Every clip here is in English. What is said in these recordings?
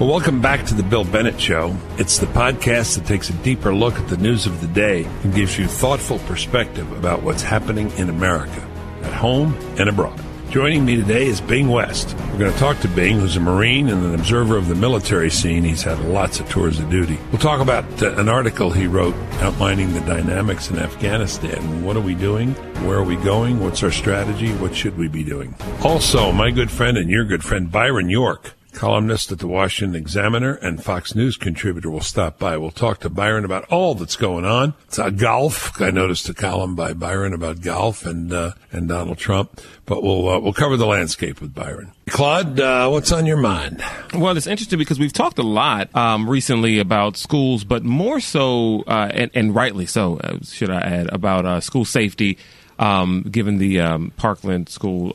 Well, welcome back to the Bill Bennett Show. It's the podcast that takes a deeper look at the news of the day and gives you thoughtful perspective about what's happening in America, at home and abroad. Joining me today is Bing West. We're going to talk to Bing, who's a Marine and an observer of the military scene. He's had lots of tours of duty. We'll talk about uh, an article he wrote outlining the dynamics in Afghanistan. What are we doing? Where are we going? What's our strategy? What should we be doing? Also, my good friend and your good friend, Byron York columnist at the Washington Examiner and Fox News contributor will stop by. We'll talk to Byron about all that's going on. It's uh, golf. I noticed a column by Byron about golf and uh, and Donald Trump, but we'll uh, we'll cover the landscape with Byron. Claude, uh, what's on your mind? Well, it's interesting because we've talked a lot um, recently about schools, but more so, uh, and, and, rightly so, uh, should I add, about school safety. Um, given the um, Parkland school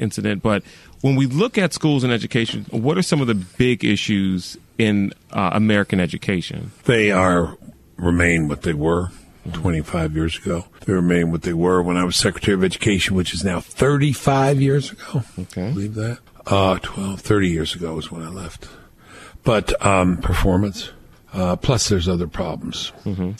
incident, but when we look at schools and education, what are some of the big issues in uh, American education? They are remain what they were 25 years ago. They remain what they were when I was Secretary of Education, which is now 35 years ago. Okay. Believe that? Uh, 12, 30 years ago was when I left. But um, performance, uh, plus there's other problems. Mm-hmm.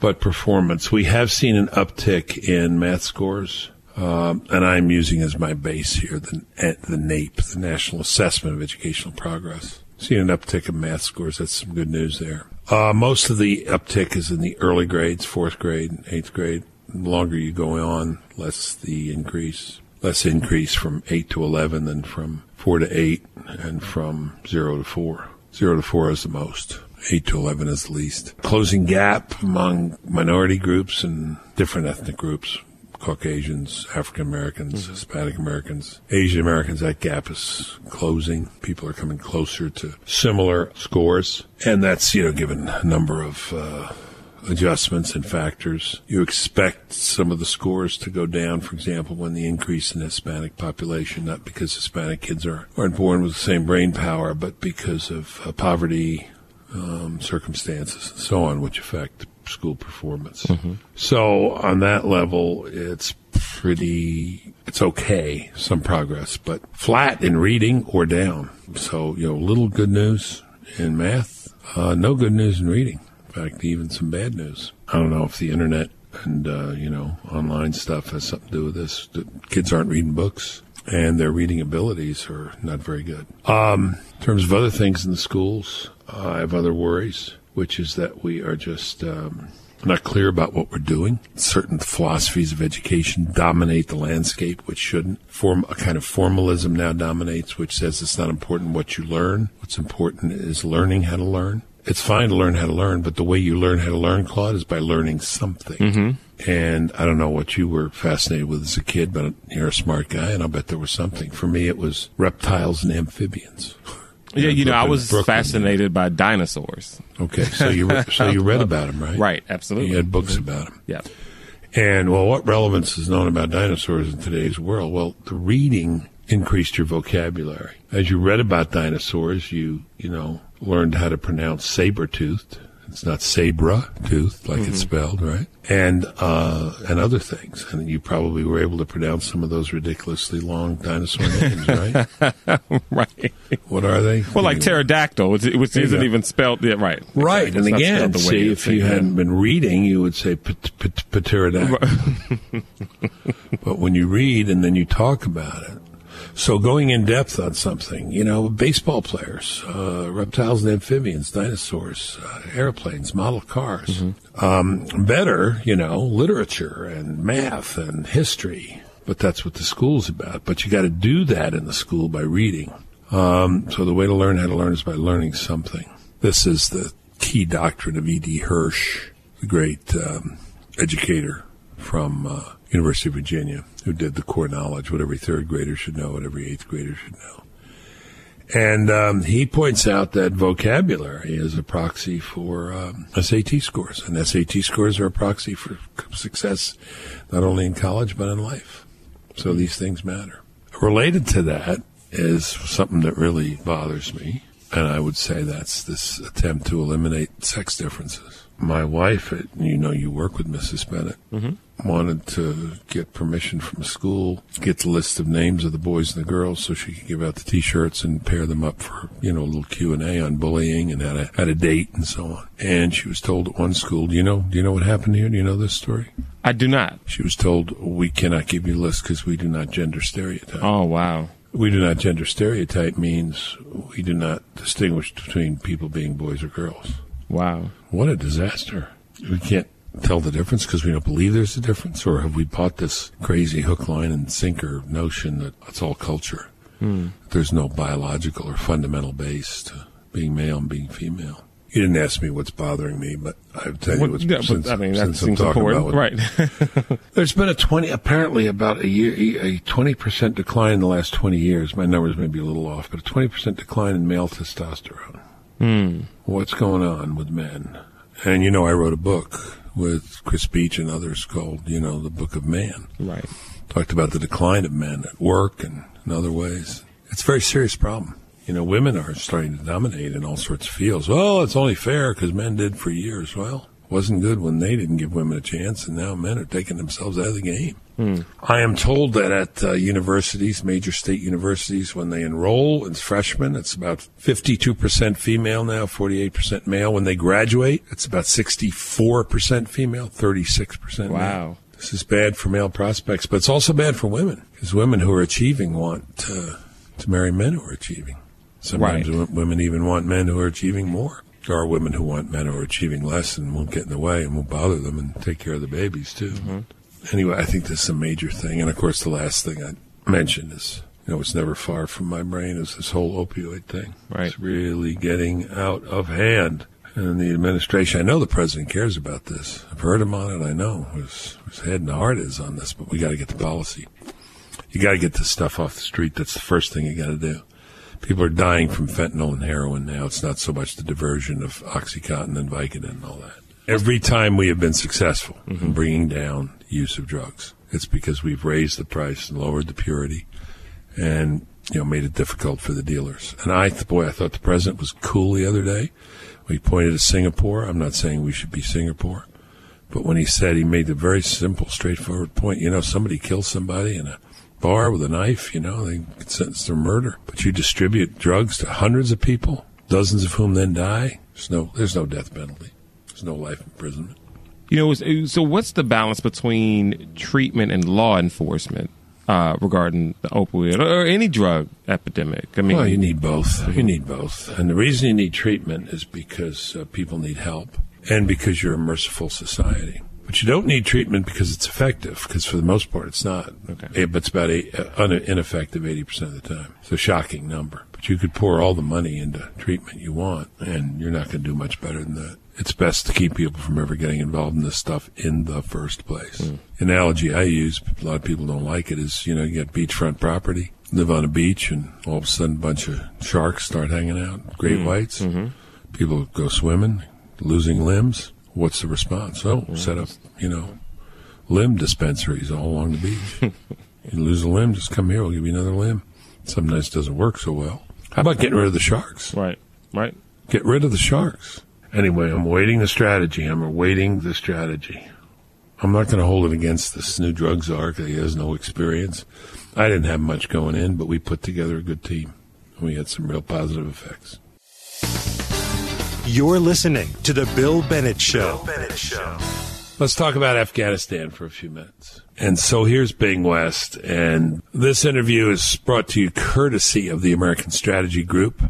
But performance, we have seen an uptick in math scores um, and I'm using as my base here the, the NAEP, the National Assessment of Educational Progress. Seeing an uptick in math scores. That's some good news there. Uh, most of the uptick is in the early grades, fourth grade, eighth grade. The longer you go on, less the increase. Less increase from 8 to 11 than from 4 to 8 and from 0 to 4. 0 to 4 is the most. 8 to 11 is the least. Closing gap among minority groups and different ethnic groups. Caucasians, African Americans, mm-hmm. Hispanic Americans, Asian Americans, that gap is closing. People are coming closer to similar scores. And that's, you know, given a number of, uh, adjustments and factors. You expect some of the scores to go down, for example, when the increase in Hispanic population, not because Hispanic kids are, aren't born with the same brain power, but because of uh, poverty, um, circumstances and so on, which affect school performance. Mm-hmm. So on that level, it's pretty, it's okay, some progress, but flat in reading or down. So, you know, little good news in math, uh, no good news in reading. In fact, even some bad news. I don't know if the internet and, uh, you know, online stuff has something to do with this. The kids aren't reading books and their reading abilities are not very good. Um, in terms of other things in the schools, uh, I have other worries which is that we are just um, not clear about what we're doing. Certain philosophies of education dominate the landscape, which shouldn't. Form a kind of formalism now dominates, which says it's not important what you learn. What's important is learning how to learn. It's fine to learn how to learn, but the way you learn how to learn, Claude, is by learning something. Mm-hmm. And I don't know what you were fascinated with as a kid, but you're a smart guy, and I'll bet there was something. For me, it was reptiles and amphibians. Yeah, you know, I was Brooklyn. fascinated by dinosaurs. Okay, so you re- so you read about them, right? Right, absolutely. You had books mm-hmm. about them. Yeah. And well, what relevance is known about dinosaurs in today's world? Well, the reading increased your vocabulary. As you read about dinosaurs, you you know learned how to pronounce saber-toothed it's not sabra tooth like mm-hmm. it's spelled, right? And uh, and other things. And you probably were able to pronounce some of those ridiculously long dinosaur names, right? right. What are they? Well, like pterodactyl, which, isn't even spelled yeah, right. Right. and again, see, if you hadn't been reading, you would say pterodactyl. but when you read and then you talk about it, so going in depth on something, you know, baseball players, uh, reptiles and amphibians, dinosaurs, uh, airplanes, model cars. Mm-hmm. Um, better, you know, literature and math and history. But that's what the school's about. But you got to do that in the school by reading. Um, so the way to learn how to learn is by learning something. This is the key doctrine of E.D. Hirsch, the great um, educator from uh, University of Virginia, who did the core knowledge, what every third grader should know, what every eighth grader should know. And um, he points out that vocabulary is a proxy for um, SAT scores, and SAT scores are a proxy for success not only in college but in life. So these things matter. Related to that is something that really bothers me, And I would say that's this attempt to eliminate sex differences. My wife, you know, you work with Mrs. Bennett, mm-hmm. wanted to get permission from a school, get the list of names of the boys and the girls so she could give out the T-shirts and pair them up for, you know, a little Q&A on bullying and had a how to date and so on. And she was told at one school, do you know, do you know what happened here? Do you know this story? I do not. She was told, we cannot give you a list because we do not gender stereotype. Oh, wow. We do not gender stereotype means we do not distinguish between people being boys or girls. Wow. What a disaster. We can't tell the difference because we don't believe there's a difference, or have we bought this crazy hook, line, and sinker notion that it's all culture? Hmm. There's no biological or fundamental base to being male and being female. You didn't ask me what's bothering me, but I will tell you what's yeah, since, I mean, that since seems I'm talking important, about right? There's been a twenty, apparently about a year, a twenty percent decline in the last twenty years. My numbers may be a little off, but a twenty percent decline in male testosterone. Hmm. What's going on with men? And you know, I wrote a book with Chris Beach and others called, you know, the Book of Man. Right. Talked about the decline of men at work and in other ways. It's a very serious problem you know, women are starting to dominate in all sorts of fields. Well, it's only fair because men did for years. Well, wasn't good when they didn't give women a chance, and now men are taking themselves out of the game. Hmm. I am told that at uh, universities, major state universities, when they enroll as freshmen, it's about 52% female now, 48% male. When they graduate, it's about 64% female, 36% wow. male. This is bad for male prospects, but it's also bad for women because women who are achieving want to, to marry men who are achieving. Sometimes Right. women even want men who are achieving more. There are women who want men who are achieving less and won't get in the way and won't bother them and take care of the babies too. Mm-hmm. Anyway, I think this is a major thing. And of course, the last thing I mentioned is, you know, it's never far from my brain is this whole opioid thing. Right. It's really getting out of hand. And the administration, I know the president cares about this. I've heard him on it. I know his, his head and heart is on this, but we got to get the policy. You got to get this stuff off the street. That's the first thing you got to do. People are dying from fentanyl and heroin now. It's not so much the diversion of OxyContin and Vicodin and all that. Every time we have been successful in mm-hmm. bringing down use of drugs, it's because we've raised the price and lowered the purity and, you know, made it difficult for the dealers. And I, boy, I thought the president was cool the other day. We pointed to Singapore. I'm not saying we should be Singapore. But when he said he made the very simple, straightforward point, you know, somebody kills somebody in a bar with a knife, you know, they get sentenced to murder. But you distribute drugs to hundreds of people, dozens of whom then die. There's no, there's no death penalty. There's no life imprisonment. You know, so what's the balance between treatment and law enforcement uh, regarding the opioid or any drug epidemic? I mean, Well, you need both. You need both. And the reason you need treatment is because uh, people need help and because you're a merciful society. But you don't need treatment because it's effective, because for the most part it's not. Okay. But it's about eight, uh, un- ineffective 80% of the time. It's a shocking number. But you could pour all the money into treatment you want, and you're not going to do much better than that. It's best to keep people from ever getting involved in this stuff in the first place. Hmm. Analogy I use, a lot of people don't like it, is, you know, you got beachfront property, live on a beach, and all of a sudden a bunch of sharks start hanging out, great hmm. whites. Mm-hmm. People go swimming, losing limbs. What's the response? Oh, set up, you know, limb dispensaries all along the beach. you lose a limb, just come here, we'll give you another limb. Sometimes it doesn't work so well. How about getting rid of the sharks? right, right. Get rid of the sharks. Anyway, I'm waiting the strategy. I'm awaiting the strategy. I'm not going to hold it against this new drug czar because he has no experience. I didn't have much going in, but we put together a good team. And we had some real positive effects. You're listening to The Bill Bennett Show. Let's talk about Afghanistan for a few minutes. And so here's Bing West, and this interview is brought to you courtesy of the American Strategy Group.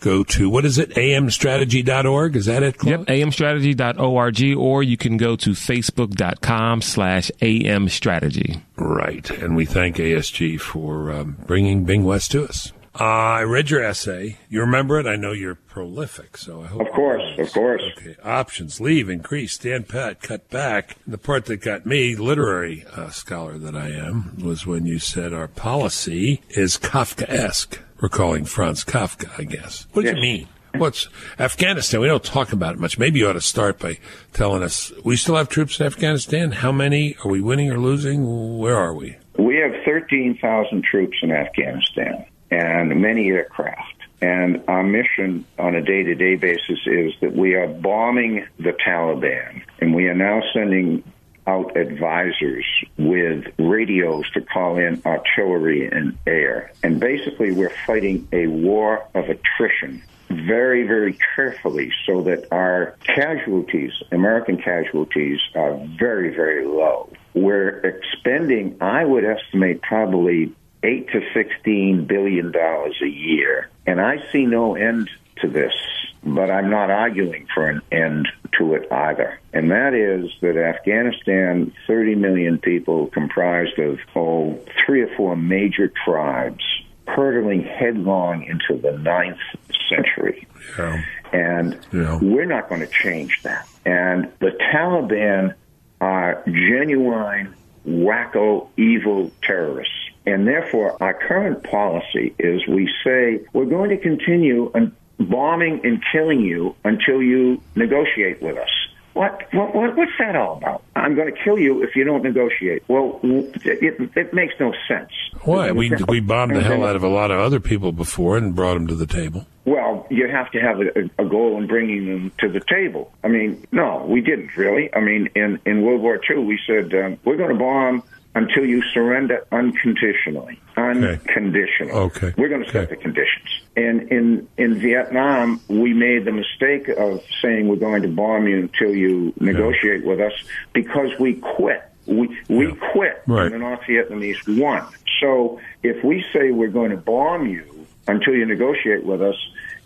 Go to, what is it, amstrategy.org? Is that it, Claude? Yep, amstrategy.org, or you can go to facebook.com slash amstrategy. Right. And we thank ASG for um, bringing Bing West to us. Uh, I read your essay. You remember it? I know you're prolific, so I hope. Of course, of course. Okay. Options, leave, increase, stand pat, cut back. And the part that got me, literary uh, scholar that I am, was when you said our policy is Kafkaesque. We're Franz Kafka, I guess. What do you Yes. mean? What's Afghanistan? We don't talk about it much. Maybe you ought to start by telling us we still have troops in Afghanistan. How many? Are we winning or losing? Where are we? We have 13,000 troops in Afghanistan and many aircraft. And our mission on a day to day basis is that we are bombing the Taliban, and we are now sending out advisors with radios to call in artillery and air. And basically, we're fighting a war of attrition very, very carefully so that our casualties, American casualties, are very, very low. We're expending, I would estimate, probably eight to sixteen billion dollars a year, and I see no end to this. But I'm not arguing for an end to it either. And that is that Afghanistan, 30 million people comprised of, oh, three or four major tribes, hurtling headlong into the ninth century. Yeah. And yeah. we're not going to change that. And the Taliban are genuine, wacko, evil terrorists. And therefore, our current policy is we say we're going to continue bombing and killing you until you negotiate with us. What, what, what, what's that all about? I'm going to kill you if you don't negotiate. Well, it, it makes no sense. Why? We we bombed the hell out of a lot of other people before and brought them to the table. Well, you have to have a, a goal in bringing them to the table. I mean, no, we didn't really. I mean, in in World War II, we said um, we're going to bomb until you surrender unconditionally. Unconditionally. Okay. We're going to set okay. the conditions. And in in Vietnam, we made the mistake of saying we're going to bomb you until you negotiate yeah. with us because we quit. We we yeah. quit. Right. And the North Vietnamese won. So if we say we're going to bomb you until you negotiate with us,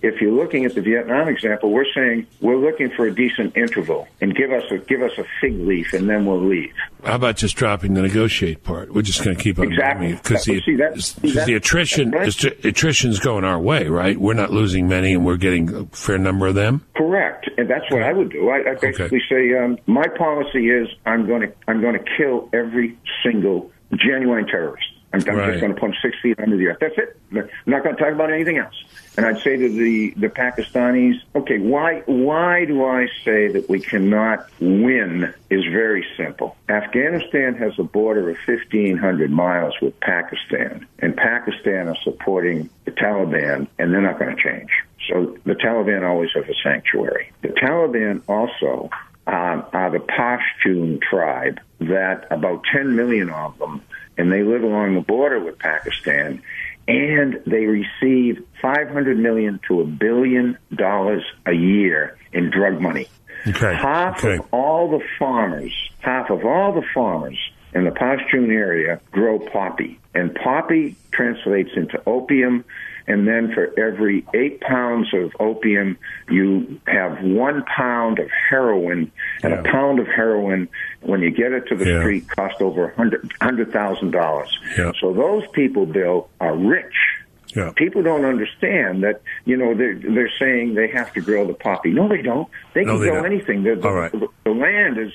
if you're looking at the Vietnam example, we're saying we're looking for a decent interval and give us a give us a fig leaf and then we'll leave. How about just dropping the negotiate part? We're just going to keep on exactly because the, the attrition right. attrition's going our way, right? We're not losing many, and we're getting a fair number of them. Correct, and that's what I would do. I, I basically okay. say um, my policy is I'm going to I'm going to kill every single genuine terrorist. I'm, I'm right. just going to punch six feet under the earth. That's it. I'm not going to talk about anything else. And I'd say to the, the Pakistanis, okay, why, why do I say that we cannot win is very simple. Afghanistan has a border of 1,500 miles with Pakistan, and Pakistan are supporting the Taliban, and they're not going to change. So the Taliban always have a sanctuary. The Taliban also um, are the Pashtun tribe that about 10 million of them and they live along the border with Pakistan, and they receive 500 million to a billion dollars a year in drug money. Okay. Half okay. of all the farmers, half of all the farmers in the Pashtun area grow poppy, and poppy translates into opium and then for every eight pounds of opium, you have one pound of heroin, and yeah. a pound of heroin, when you get it to the yeah. street, cost over hundred thousand dollars. Yeah. So those people, Bill, are rich. Yeah. People don't understand that, you know, they're, they're saying they have to grow the poppy. No, they don't. They can no, they grow don't. anything. The, the, right. the, land is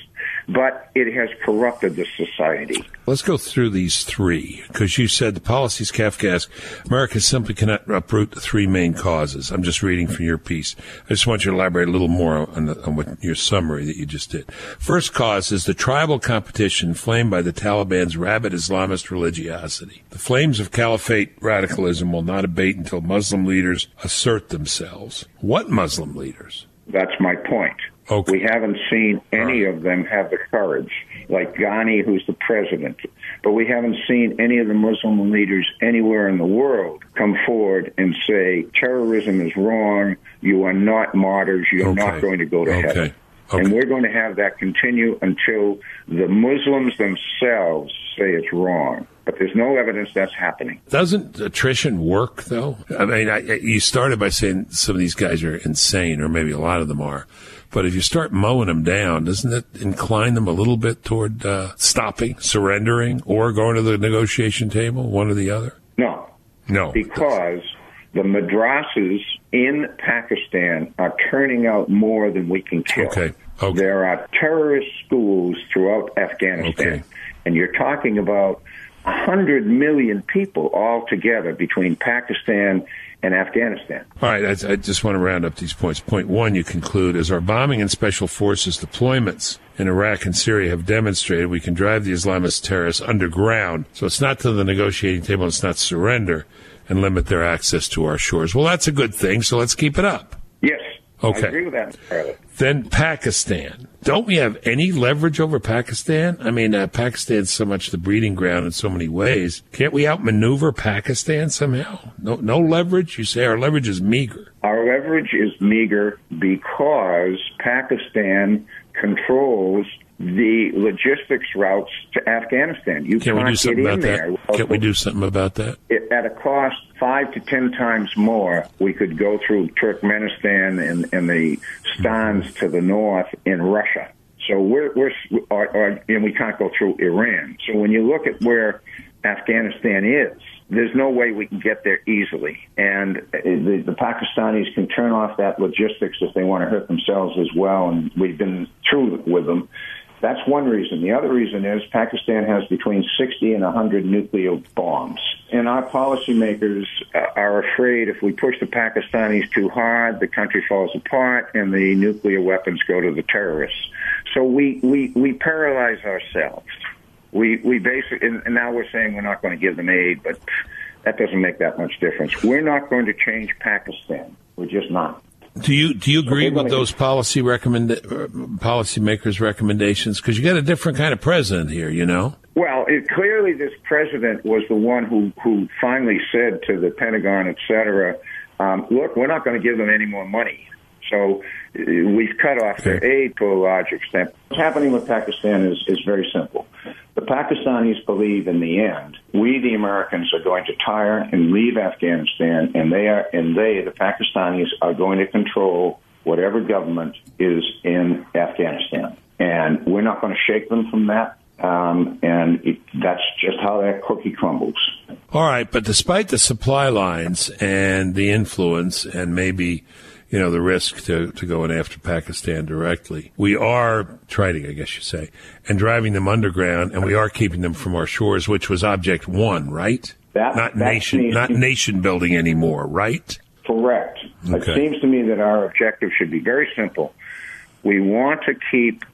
but it has corrupted the society. Let's go through these three because you said the policies Kafkaesque. America simply cannot uproot the three main causes. I'm just reading from your piece. I just want you to elaborate a little more on, the, on what your summary that you just did. First cause is the tribal competition inflamed by the Taliban's rabid Islamist religiosity. The flames of caliphate radicalism will not abate until Muslim leaders assert themselves. What Muslim leaders? That's my point. Okay. We haven't seen any of them have the courage, like Ghani, who's the president. But we haven't seen any of the Muslim leaders anywhere in the world come forward and say terrorism is wrong. You are not martyrs. You're okay. not going to go to okay. heaven. And we're going to have that continue until the Muslims themselves say it's wrong but there's no evidence that's happening. Doesn't attrition work, though? I mean, I, you started by saying some of these guys are insane, or maybe a lot of them are. But if you start mowing them down, doesn't it incline them a little bit toward uh, stopping, surrendering, or going to the negotiation table, one or the other? No. No. Because the madrasas in Pakistan are turning out more than we can kill. Okay. okay. There are terrorist schools throughout Afghanistan. Okay. And you're talking about 100 million people all together between Pakistan and Afghanistan. All right, I, I, just want to round up these points. Point one, you conclude, is our bombing and special forces deployments in Iraq and Syria have demonstrated we can drive the Islamist terrorists underground. So it's not to the negotiating table, it's not surrender. and limit their access to our shores. Well, that's a good thing, so let's keep it up. Yes. Okay. I agree with that. Then Pakistan. Don't we have any leverage over Pakistan? I mean, uh, Pakistan's so much the breeding ground in so many ways. Can't we outmaneuver Pakistan somehow? No, no leverage. You say our leverage is meager. Our leverage is meager because Pakistan controls the logistics routes to Afghanistan. You Can we can't do something about in there. that? Can we do something about that? It- At a cost five to ten times more, we could go through Turkmenistan and, and the stans to the north in Russia. So we're, we're or, or, and we can't go through Iran. So when you look at where Afghanistan is, there's no way we can get there easily. And the, the Pakistanis can turn off that logistics if they want to hurt themselves as well. And we've been through with them. That's one reason. The other reason is Pakistan has between 60 and 100 nuclear bombs. And our policymakers are afraid if we push the Pakistanis too hard, the country falls apart and the nuclear weapons go to the terrorists. So we, we, we paralyze ourselves. We, we basically, and now we're saying we're not going to give them aid, but that doesn't make that much difference. We're not going to change Pakistan. We're just not. Do you do you agree Okay, with those policy recommend uh, policymakers' recommendations? Because you got a different kind of president here, you know. Well, it, clearly, this president was the one who, who finally said to the Pentagon, et cetera, um, look, we're not going to give them any more money. So we've cut off their aid to a large extent. What's happening with Pakistan is, is very simple. The Pakistanis believe in the end, we, the Americans, are going to tire and leave Afghanistan, and they are, and they, the Pakistanis, are going to control whatever government is in Afghanistan. And we're not going to shake them from that. Um, and it, that's just how that cookie crumbles. All right, but despite the supply lines and the influence and maybe, you know, the risk to, to going after Pakistan directly, we are trading, I guess you say, and driving them underground, and we are keeping them from our shores, which was object one, right? That- not nation, not nation building anymore, right? Correct. Okay. It seems to me that our objective should be very simple. We want to keep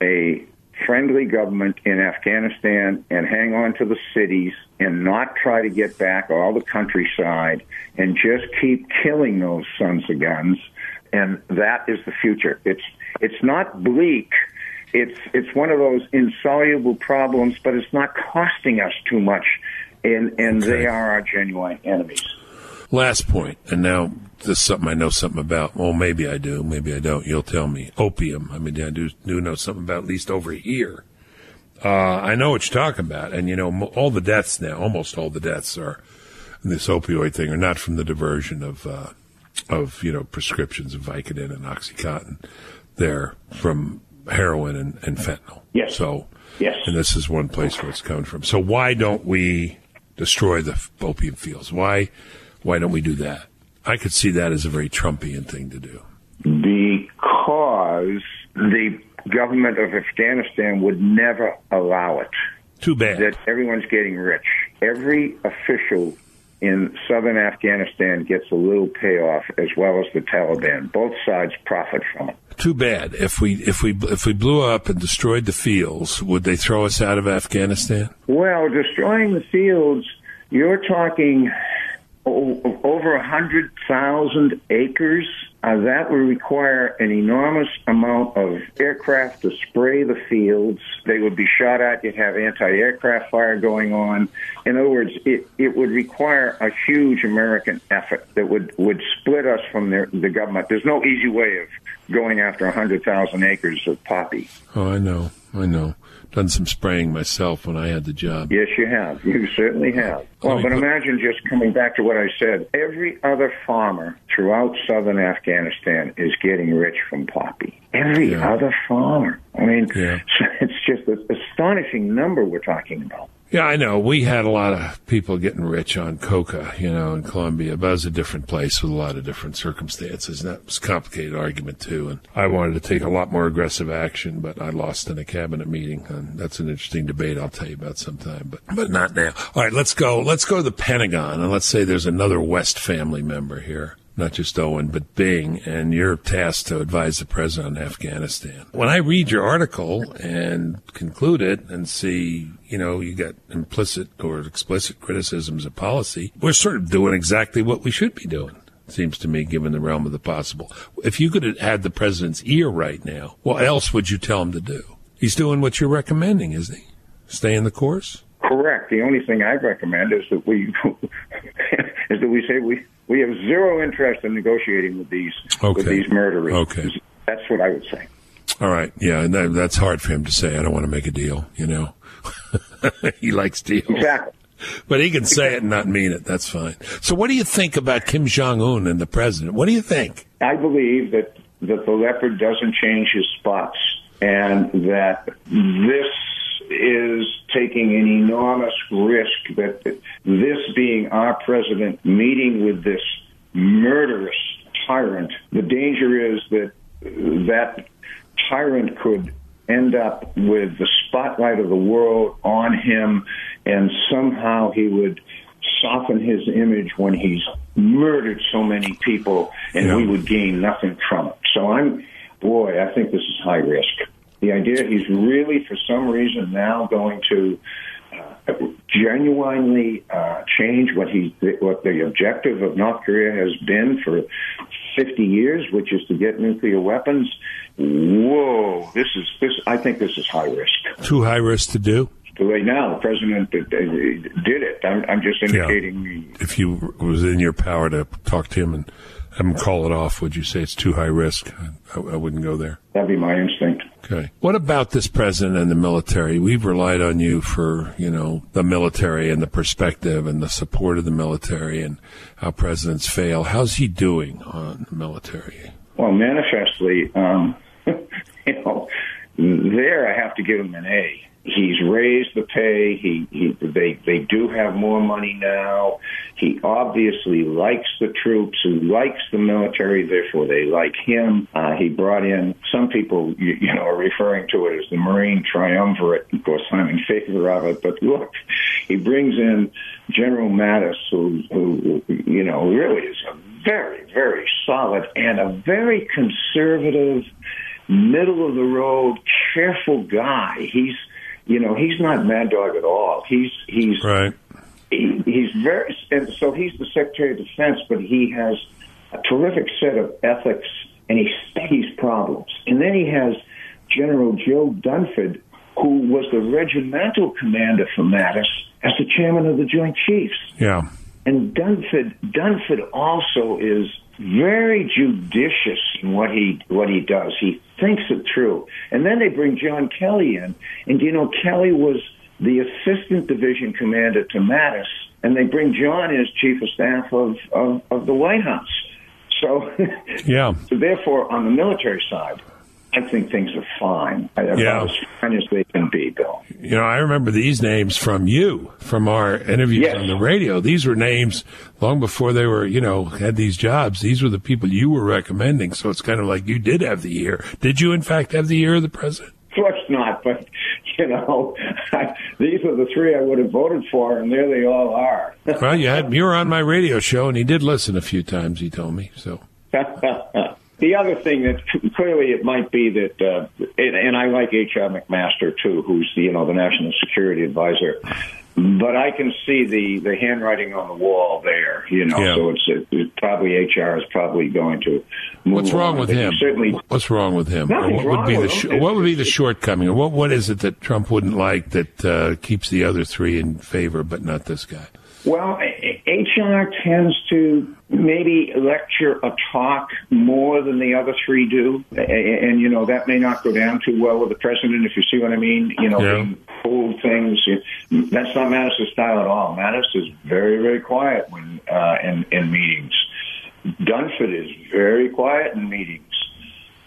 a friendly government in Afghanistan and hang on to the cities and not try to get back all the countryside and just keep killing those sons of guns. And that is the future. It's it's not bleak. It's it's one of those insoluble problems, but it's not costing us too much. And and Okay. they are our genuine enemies. Last point, and now this is something I know something about. Well, maybe I do, maybe I don't. You'll tell me. Opium. I mean, I do do know something about at least over here. Uh, I know what you're talking about, and you know all the deaths now. Almost all the deaths are in this opioid thing are not from the diversion of uh, of you know prescriptions of Vicodin and OxyContin. They're from heroin and, and fentanyl. Yes. So Yes. and this is one place where it's coming from. So why don't we destroy the opium fields? Why why don't we do that? I could see that as a very Trumpian thing to do. because the government of Afghanistan would never allow it. Too bad. That everyone's getting rich. Every official in southern Afghanistan gets a little payoff, as well as the Taliban. Both sides profit from it. Too bad. If we if we if we blew up and destroyed the fields, would they throw us out of Afghanistan? Well, destroying the fields, you're talking over a hundred thousand acres. Uh, that would require an enormous amount of aircraft to spray the fields. They would be shot at. You'd have anti-aircraft fire going on. In other words, it, it would require a huge American effort that would, would split us from their, the government. There's no easy way of going after a hundred thousand acres of poppy. Oh, I know, I know. Done some spraying myself when I had the job. Yes, you have. You certainly have. Well, but but- imagine just coming back to what I said. Every other farmer throughout southern Afghanistan is getting rich from poppy. Every Yeah. other farmer. I mean, Yeah. it's just an astonishing number we're talking about. Yeah, I know. We had a lot of people getting rich on coca, you know, in Colombia, but it was a different place with a lot of different circumstances. And that was a complicated argument, too. And I wanted to take a lot more aggressive action, but I lost in a cabinet meeting. And that's an interesting debate I'll tell you about sometime, but, but not now. All right, let's go. Let's go to the Pentagon and let's say there's another West family member here. Not just Owen, but Bing, and you're tasked to advise the president on Afghanistan. When I read your article and conclude it and see, you know, you got implicit or explicit criticisms of policy, we're sort of doing exactly what we should be doing. Seems to me, given the realm of the possible. If you could have had the president's ear right now, what else would you tell him to do? He's doing what you're recommending, isn't he? Stay in the course? Correct. The only thing I recommend is that we is that we say we we have zero interest in negotiating with these Okay. with these murderers. Okay. That's what I would say. All right. Yeah, and that, that's hard for him to say. I don't want to make a deal, you know. he likes deals. Exactly. But he can say it and not mean it. That's fine. So what do you think about Kim Jong Un and the president? What do you think? I believe that that the leopard doesn't change his spots, and that this is taking an enormous risk. That this being our president meeting with this murderous tyrant, the danger is that that tyrant could end up with the spotlight of the world on him, and somehow he would soften his image when he's murdered so many people, and Yeah. we would gain nothing from it. So I'm, boy, I think this is high risk. The idea he's really, for some reason, now going to uh, genuinely uh, change what he what the objective of North Korea has been for 50 years, which is to get nuclear weapons. Whoa, this is this. I think this is high risk. Too high risk to do? Right now, the president did it. I'm, I'm just indicating. Yeah. If you it was in your power to talk to him and have him call it off, would you say it's too high risk? I, I wouldn't go there. That'd be my instinct. Okay. What about this president and the military? We've relied on you for, you know, the military and the perspective and the support of the military and how presidents fail. How's he doing on the military? Well, manifestly, um, you know, there I have to give him an A. He's raised the pay. He, he they they do have more money now. He obviously likes the troops. He likes the military. Therefore, they like him. Uh, he brought in some people, you, you know, are referring to it as the Marine Triumvirate. Of course, I'm in favor of it. But look, he brings in General Mattis, who, who you know really is a very very solid and a very conservative middle of the road, careful guy. He's, you know, he's not mad dog at all. He's he's Right. he, he's very, and so he's the Secretary of Defense, but he has a terrific set of ethics and he studies problems. And then he has General Joe Dunford, who was the regimental commander for Mattis, as the chairman of the Joint Chiefs. Yeah. And Dunford, Dunford also is very judicious in what he what he does. He thinks it through. And then they bring John Kelly in, and you know Kelly was the assistant division commander to Mattis, and they bring John in as chief of staff of of, of the White House. So, Yeah. so therefore, on the military side, I think things are fine. About Yeah. as fine as they can be, Bill. You know, I remember these names from you, from our interviews Yes. on the radio. These were names long before they were, you know, had these jobs. These were the people you were recommending. So it's kind of like you did have the year. Did you, in fact, have the year of the president? Of course not, but you know, these are the three I would have voted for, and there they all are. Well, you had you were on my radio show, and he did listen a few times. He told me so. the other thing that clearly it might be that, uh, and, I like H.R. McMaster too, who's the, you know the national security advisor. But I can see the the handwriting on the wall there, you know. Yeah. So it's, it, it probably HR is probably going to. Move What's wrong on, with him? Certainly, What's wrong with him? What would be the sh- what would be the shortcoming? Or what what is it that Trump wouldn't like that uh, keeps the other three in favor, but not this guy? Well, HR tends to maybe lecture a talk more than the other three do, A- a- and you know that may not go down too well with the president, if you see what I mean. You know, Yeah. hold things. That's not Mattis' style at all. Mattis is very, very quiet when uh, in in meetings. Dunford is very quiet in meetings,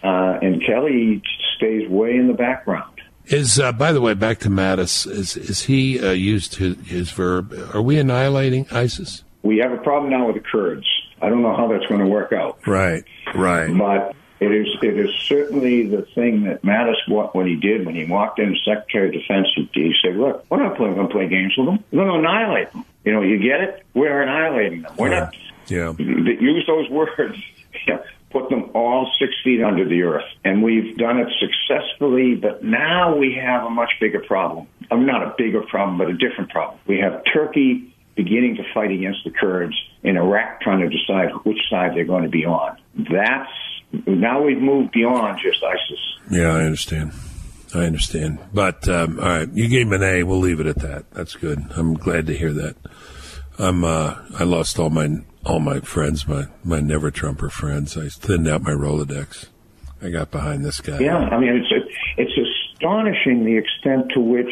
uh, and Kelly stays way in the background. Is uh, by the way, back to Mattis. Is is he uh, used his, his verb? Are we annihilating ISIS? We have a problem now with the Kurds. I don't know how that's going to work out. Right, right. But it is it is certainly the thing that Mattis what what he did when he walked in as Secretary of Defense. He, he said, "Look, we're not playing going to play games with them. We're going to annihilate them. You know, you get it? We're annihilating them. We're not Yeah. use those words, put them all six feet under the earth. And we've done it successfully, but now we have a much bigger problem. I mean, not a bigger problem, but a different problem. We have Turkey beginning to fight against the Kurds in Iraq trying to decide which side they're going to be on. That's now we've moved beyond just ISIS. Yeah, I understand. I understand. But um, all right, you gave him an A. We'll leave it at that. That's good. I'm glad to hear that. I'm. Uh, I lost all my all my friends, my my never Trumper friends. I thinned out my Rolodex. I got behind this guy. Yeah, I mean it's it's astonishing the extent to which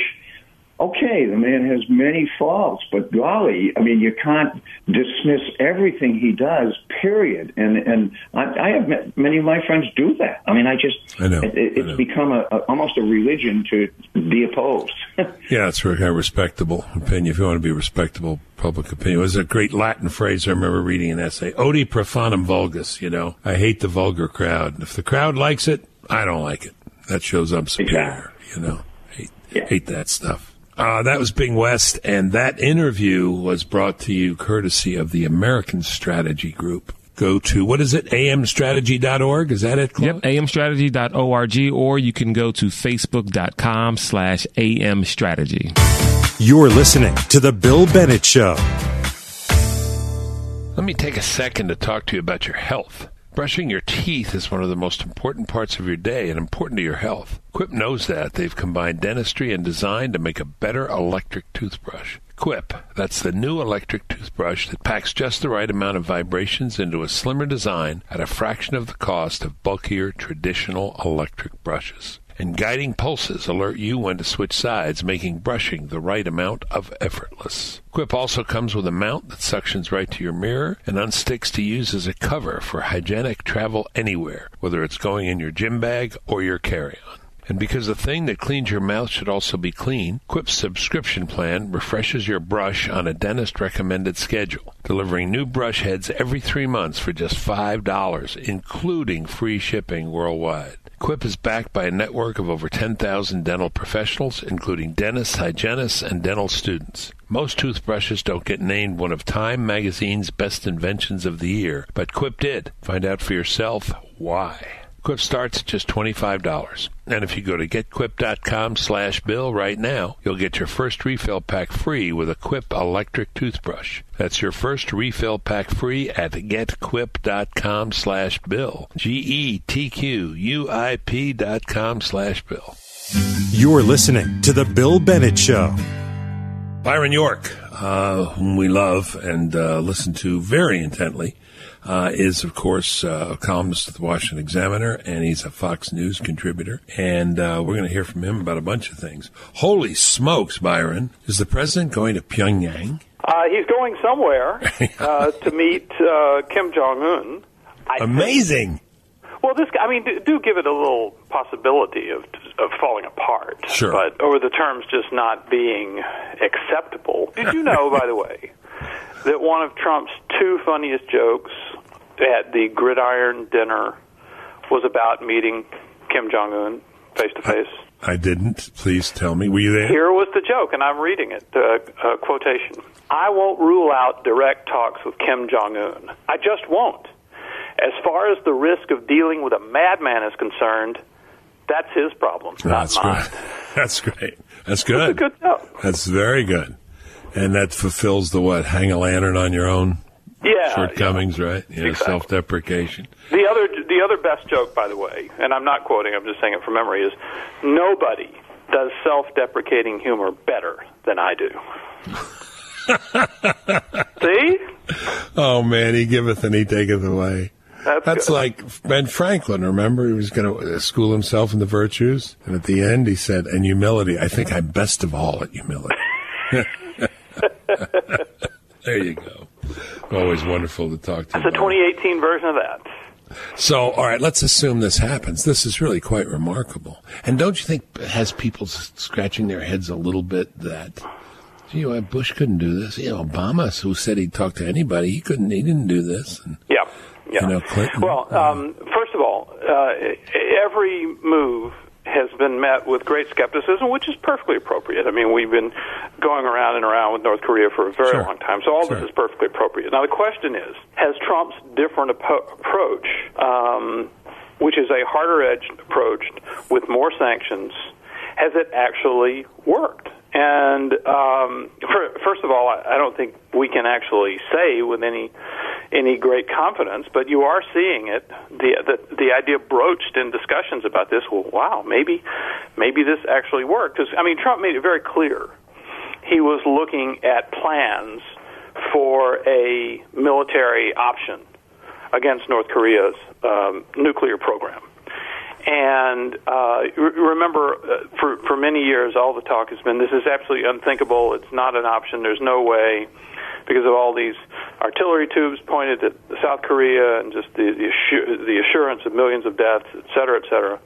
okay, the man has many faults, but golly, I mean, you can't dismiss everything he does. Period. And and I, I have met many of my friends do that. I mean, I just I know, it, it's know. become a, a almost a religion to be opposed. Yeah, it's a respectable opinion. If you want to be respectable public opinion, it was a great Latin phrase. I remember reading an essay, "Odi profanum vulgus." You know, I hate the vulgar crowd. If the crowd likes it, I don't like it. That shows I'm superior. You know, hate Yeah. hate that stuff. Uh, that was Bing West, and that interview was brought to you courtesy of the American Strategy Group. Go to what is it? amstrategy.org. Is that it? Claude? Yep, amstrategy.org, or you can go to facebook.com slash amstrategy. You're listening to The Bill Bennett Show. Let me take a second to talk to you about your health. Brushing your teeth is one of the most important parts of your day and important to your health. Quip knows that. They've combined dentistry and design to make a better electric toothbrush. Quip, that's the new electric toothbrush that packs just the right amount of vibrations into a slimmer design at a fraction of the cost of bulkier traditional electric brushes. And guiding pulses alert you when to switch sides, making brushing the right amount of effortless. Quip also comes with a mount that suctions right to your mirror and unsticks to use as a cover for hygienic travel anywhere, whether it's going in your gym bag or your carry-on. And because the thing that cleans your mouth should also be clean, Quip's subscription plan refreshes your brush on a dentist recommended schedule, delivering new brush heads every three months for just $5, including free shipping worldwide. Quip is backed by a network of over 10,000 dental professionals, including dentists, hygienists, and dental students. Most toothbrushes don't get named one of Time magazine's best inventions of the year, but Quip did. Find out for yourself why. Quip starts at just $25. And if you go to getquip.com slash bill right now, you'll get your first refill pack free with a Quip electric toothbrush. That's your first refill pack free at getquip.com slash bill. G-E-T-Q-U-I-P dot com slash bill. You're listening to The Bill Bennett Show. Byron York, uh, whom we love and uh, listen to very intently, uh, is, of course, uh, a columnist at the Washington Examiner, and he's a Fox News contributor. And uh, we're going to hear from him about a bunch of things. Holy smokes, Byron. Is the president going to Pyongyang? Uh, he's going somewhere uh, to meet uh, Kim Jong Un. Amazing. Well, this I mean, do, do give it a little possibility of of falling apart. Sure. But or the terms just not being acceptable. Did you know, by the way, that one of Trump's two funniest jokes at the Gridiron dinner was about meeting Kim Jong Un face to face? I didn't. Please tell me. Were you there? Here was the joke, and I'm reading it. Uh, uh, quotation: "I won't rule out direct talks with Kim Jong Un. I just won't. As far as the risk of dealing with a madman is concerned, that's his problem, not That's mine." great. That's great. That's It's a good. good joke. That's very good. And that fulfills the what? Hang a lantern on your own Yeah. shortcomings, right? Yeah, Exactly. self-deprecation. The other, the other best joke, by the way, and I'm not quoting, I'm just saying it from memory, is nobody does self-deprecating humor better than I do. See? Oh man, he giveth and he taketh away. That's, That's like Ben Franklin. Remember, he was going to school himself in the virtues, and at the end, he said, "And humility. I think I'm best of all at humility." there you go. Always wonderful to talk to. you It's a 2018 version of that. So, all right, let's assume this happens. This is really quite remarkable. And don't you think it has people scratching their heads a little bit that, gee, well, Bush couldn't do this. You know, Obama, who said he'd talk to anybody, he couldn't. He didn't do this. And, Yeah. Yeah. You know, Clinton. Well, um, first of all, uh, every move has been met with great skepticism, which is perfectly appropriate. I mean, we've been going around and around with North Korea for a very Sure. long time, so all Sure. this is perfectly appropriate. Now, the question is has Trump's different approach, um, which is a harder edged approach with more sanctions, has it actually worked? And um, for, first of all, I, I don't think we can actually say with any any great confidence, but you are seeing it. The the, the idea broached in discussions about this. Well, wow, maybe maybe this actually worked. Because I mean, Trump made it very clear he was looking at plans for a military option against North Korea's um, nuclear program. And uh, re- remember, uh, for for many years, all the talk has been this is absolutely unthinkable. It's not an option. There's no way, because of all these artillery tubes pointed at South Korea and just the the, assu- the assurance of millions of deaths, et cetera, et cetera.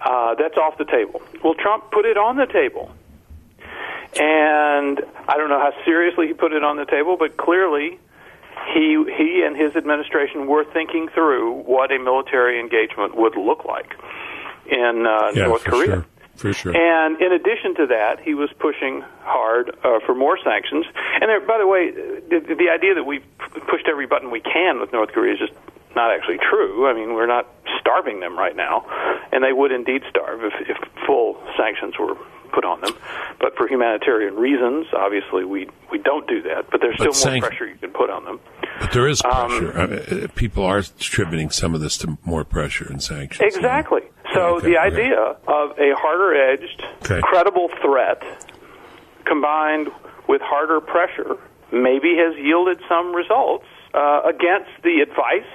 Uh, that's off the table. Well, Trump put it on the table. And I don't know how seriously he put it on the table, but clearly he he and his administration were thinking through what a military engagement would look like in uh, Yeah, North Korea. sure. For sure. And in addition to that, he was pushing hard uh, for more sanctions. And there, by the way, the, the idea that we've pushed every button we can with North Korea is just not actually true. I mean, we're not starving them right now, and they would indeed starve if, if full sanctions were put on them. But for humanitarian reasons, obviously, we we don't do that. But there's But still more sanc- pressure you can put on them. But there is Um, pressure. I mean, uh, people are attributing some of this to more pressure and sanctions. Exactly. So Okay, the idea of a harder-edged, Okay. credible threat combined with harder pressure maybe has yielded some results uh, against the advice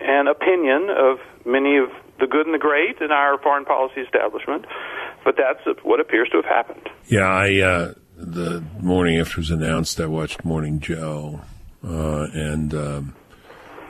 and opinion of many of the good and the great in our foreign policy establishment. But that's what appears to have happened. Yeah, I uh, the morning after it was announced, I watched Morning Joe, uh, and um,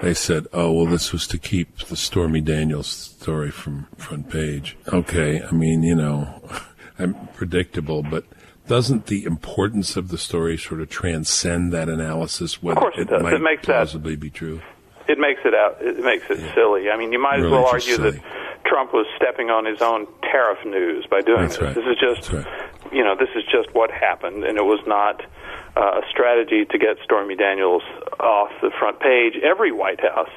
they said, "Oh, well, this was to keep the Stormy Daniels story from front page." Okay, I mean, you know, I'm predictable, but doesn't the importance of the story sort of transcend that analysis? Whether course it does. might It makes that- be true. It makes it out. It makes it silly. I mean, you might as well argue silly. that Trump was stepping on his own tariff news by doing That's this. right. This is just, right. you know, this is just what happened, and it was not uh, a strategy to get Stormy Daniels off the front page. Every White House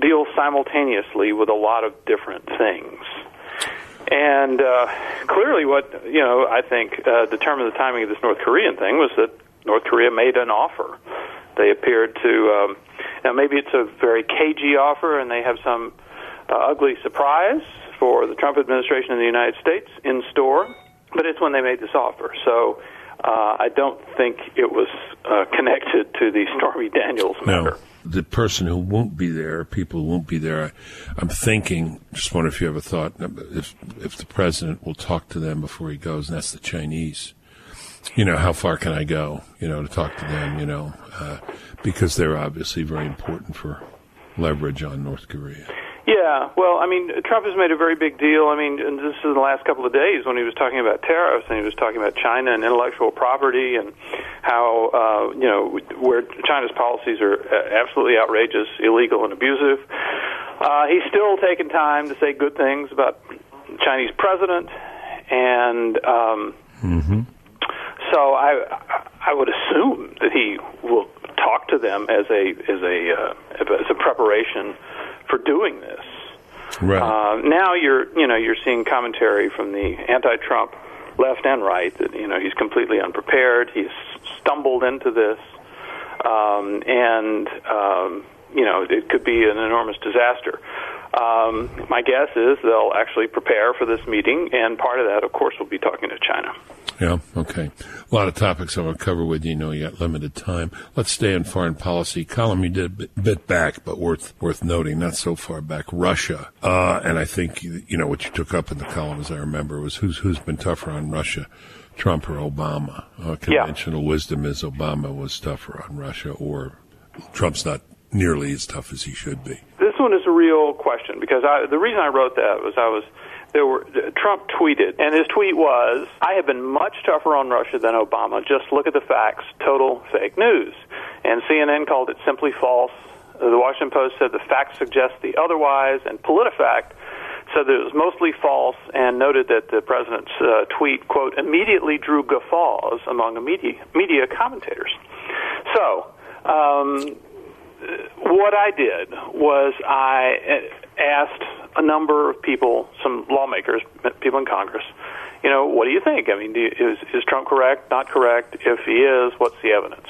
deals simultaneously with a lot of different things. And uh, clearly, what you know, I think uh, determined the timing of this North Korean thing was that North Korea made an offer. They appeared to um, now maybe it's a very cagey offer, and they have some ugly surprise for the Trump administration in the United States in store. But it's when they made this offer, so uh, I don't think it was uh, connected to the Stormy Daniels matter. No, the person who won't be there, people who won't be there. I, I'm thinking. Just wonder if you have a thought if if the president will talk to them before he goes, and that's the Chinese. You know, how far can I go? You know, to talk to them. You know, uh, because they're obviously very important for leverage on North Korea. Yeah, well, I mean, Trump has made a very big deal. I mean, and this is in the last couple of days when he was talking about tariffs and he was talking about China and intellectual property and how, uh, you know, where China's policies are uh, absolutely outrageous, illegal, and abusive. Uh, he's still taking time to say good things about Chinese president, and um, so I, I would assume that he will talk to them as a as a uh, as a preparation for doing this. Right. Uh, now you're you know you're seeing commentary from the anti-Trump left and right that you know he's completely unprepared. He's stumbled into this, um, and um, you know it could be an enormous disaster. Um, my guess is they'll actually prepare for this meeting, and part of that, of course, will be talking to China. Yeah, okay. A lot of topics I want to cover with you. You know, you got limited time. Let's stay in foreign policy. Column you did a bit, bit back, but worth worth noting. Not so far back. Russia, uh, and I think you know what you took up in the column, as I remember, was who's who's been tougher on Russia, Trump or Obama. Uh, conventional wisdom is Obama was tougher on Russia, or Trump's not nearly as tough as he should be. One is a real question because I, the reason I wrote that was I was there were Trump tweeted, and his tweet was, "I have been much tougher on Russia than Obama. Just look at the facts. Total fake news." And CNN called it simply false. The Washington Post said the facts suggest the otherwise, and PolitiFact said that it was mostly false and noted that the president's uh, tweet, quote, immediately drew guffaws among media, media commentators. So, um, what I did was I uh, asked a number of people, some lawmakers, people in Congress, you know, what do you think? I mean, you, is, is Trump correct, not correct? If he is, what's the evidence?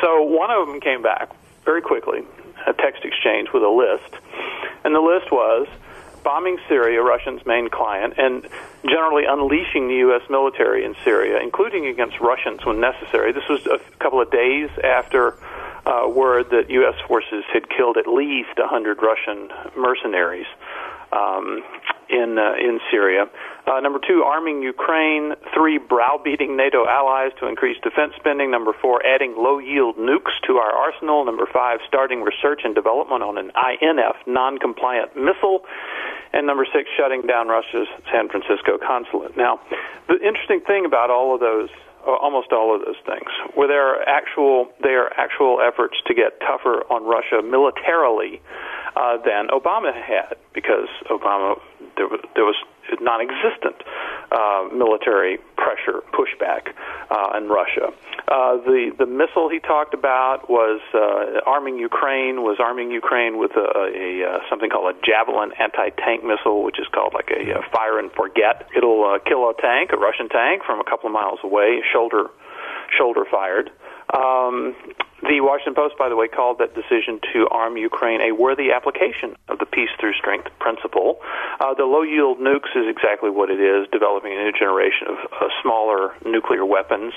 So one of them came back very quickly, a text exchange with a list, and the list was bombing Syria, Russia's main client, and generally unleashing the U.S. military in Syria, including against Russians when necessary. This was a couple of days after uh, word that U.S. forces had killed at least 100 Russian mercenaries um, in uh, in Syria. Uh, number two, arming Ukraine. Three, browbeating NATO allies to increase defense spending. Number four, adding low-yield nukes to our arsenal. Number five, starting research and development on an INF non-compliant missile. And number six, shutting down Russia's San Francisco consulate. Now, the interesting thing about all of those almost all of those things, where there are actual there are actual efforts to get tougher on Russia militarily uh, than Obama had, because Obama there was, there was non-existent uh, military pressure pushback uh, in Russia. Uh, the the missile he talked about was uh, arming Ukraine was arming Ukraine with a, a, a uh, something called a Javelin anti-tank missile, which is called like a, fire and forget. It'll uh, kill a tank, a Russian tank, from a couple of miles away, shoulder shoulder fired. Um, the Washington Post, by the way, called that decision to arm Ukraine a worthy application of the peace through strength principle. Uh, the low yield nukes is exactly what it is, developing a new generation of uh, smaller nuclear weapons.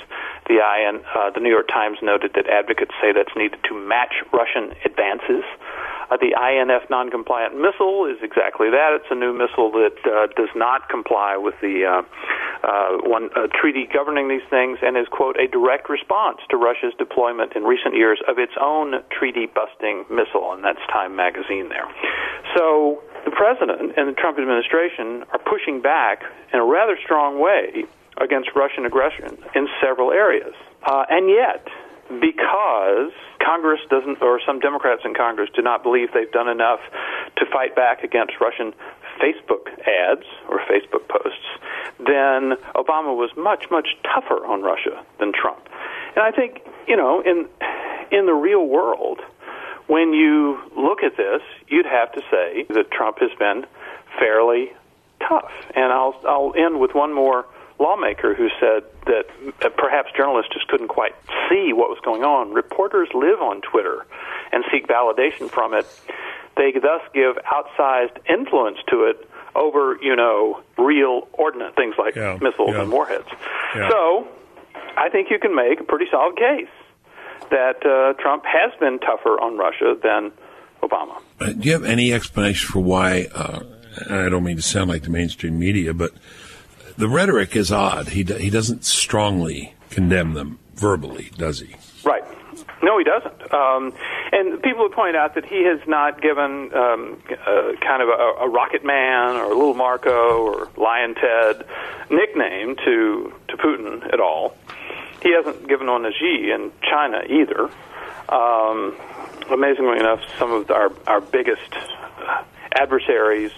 The, IN, uh, the New York Times noted that advocates say that's needed to match Russian advances. Uh, the INF non-compliant missile is exactly that. It's a new missile that uh, does not comply with the uh, uh, one uh, treaty governing these things, and is quote a direct response to Russia's deployment in recent years of its own treaty-busting missile, and that's Time magazine there. So the president and the Trump administration are pushing back in a rather strong way against Russian aggression in several areas, uh, and yet because Congress doesn't, or some Democrats in Congress do not believe they've done enough to fight back against Russian Facebook ads or Facebook posts, then Obama was much, much tougher on Russia than Trump. And I think, you know, in in the real world, when you look at this, you'd have to say that Trump has been fairly tough. And I'll I'll end with one more lawmaker who said that perhaps journalists just couldn't quite see what was going on. Reporters live on Twitter and seek validation from it. They thus give outsized influence to it over, you know, real ordnance, things like yeah, missiles yeah. and warheads. Yeah. So, I think you can make a pretty solid case that uh, Trump has been tougher on Russia than Obama. Uh, do you have any explanation for why? Uh, I don't mean to sound like the mainstream media, but the rhetoric is odd. He he doesn't strongly condemn them verbally, does he? Right. No, he doesn't. Um, and people have pointed out that he has not given um, uh, kind of a, a Rocket Man or Little Marco or Lyin' Ted nickname to to Putin at all. He hasn't given one to Xi in China either. Um, amazingly enough, some of our our biggest adversaries,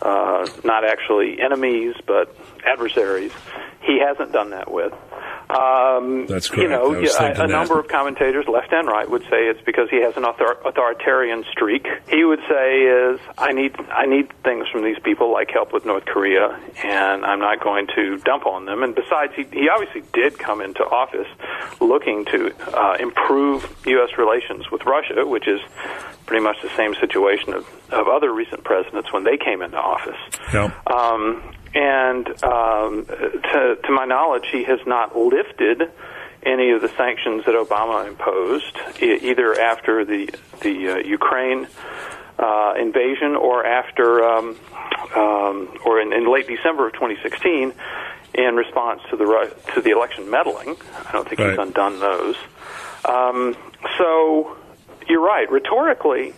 uh, not actually enemies, but adversaries. He hasn't done that with. Um, That's correct. You know, a, a number of commentators, left and right, would say it's because he has an author- authoritarian streak. He would say is, I need I need things from these people like help with North Korea, and I'm not going to dump on them. And besides, he, he obviously did come into office looking to uh, improve U.S. relations with Russia, which is pretty much the same situation of, of other recent presidents when they came into office. Yep. Um, and um, to, to my knowledge, he has not lifted any of the sanctions that Obama imposed, e- either after the the uh, Ukraine uh, invasion or after um, um, or in, in late December of 2016 in response to the to the election meddling. I don't think right. he's undone those. Um, so you're right. Rhetorically,